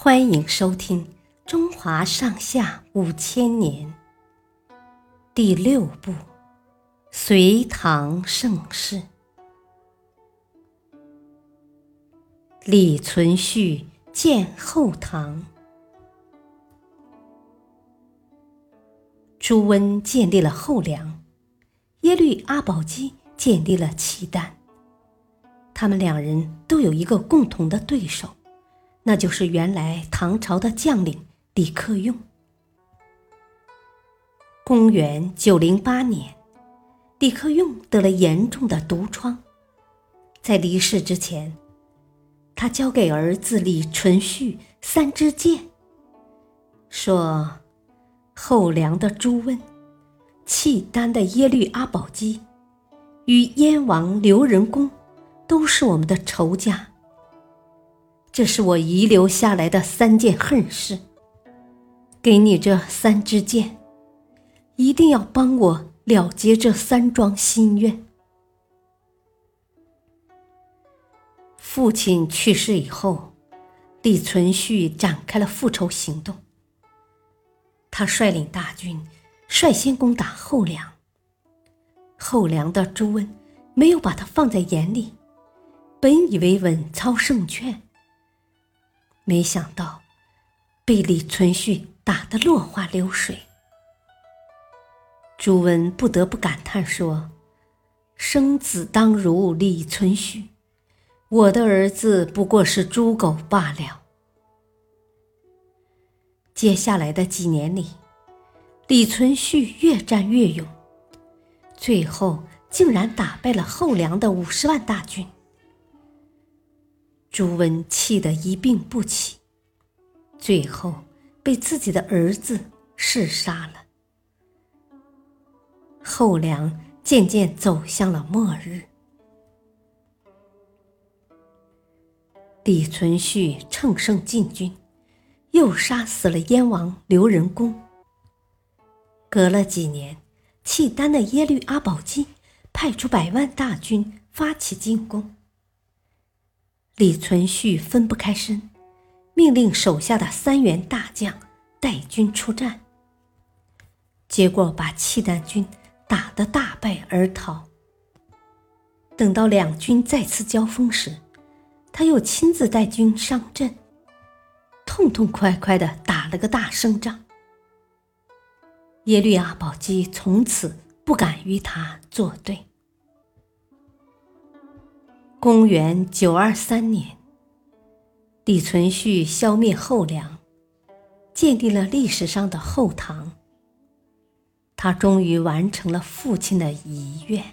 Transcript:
欢迎收听《中华上下五千年》第六部《隋唐盛世》。李存勖建后唐，朱温建立了后梁，耶律阿保机建立了契丹。他们两人都有一个共同的对手。那就是原来唐朝的将领李克用。公元九零八年，李克用得了严重的毒疮，在离世之前，他交给儿子李存勖三支箭，说：“后梁的朱温，契丹的耶律阿保机，与燕王刘仁恭，都是我们的仇家。”这是我遗留下来的三件恨事，给你这三支箭，一定要帮我了结这三桩心愿。父亲去世以后，李存勖展开了复仇行动。他率领大军，率先攻打后梁。后梁的朱温没有把他放在眼里，本以为稳操胜券。没想到，被李存勖打得落花流水。朱温不得不感叹说：“生子当如李存勖，我的儿子不过是猪狗罢了。”接下来的几年里，李存勖越战越勇，最后竟然打败了后梁的五十万大军。朱温气得一病不起，最后被自己的儿子弑杀了。后梁渐渐走向了末日。李存勖乘胜进军，又杀死了燕王刘仁恭。隔了几年，契丹的耶律阿保机派出百万大军发起进攻。李存勖分不开身，命令手下的三员大将带军出战，结果把契丹军打得大败而逃。等到两军再次交锋时，他又亲自带军上阵，痛痛快快的打了个大胜仗。耶律阿保机从此不敢与他作对。公元九二三年，李存勖消灭后梁，建立了历史上的后唐。他终于完成了父亲的遗愿。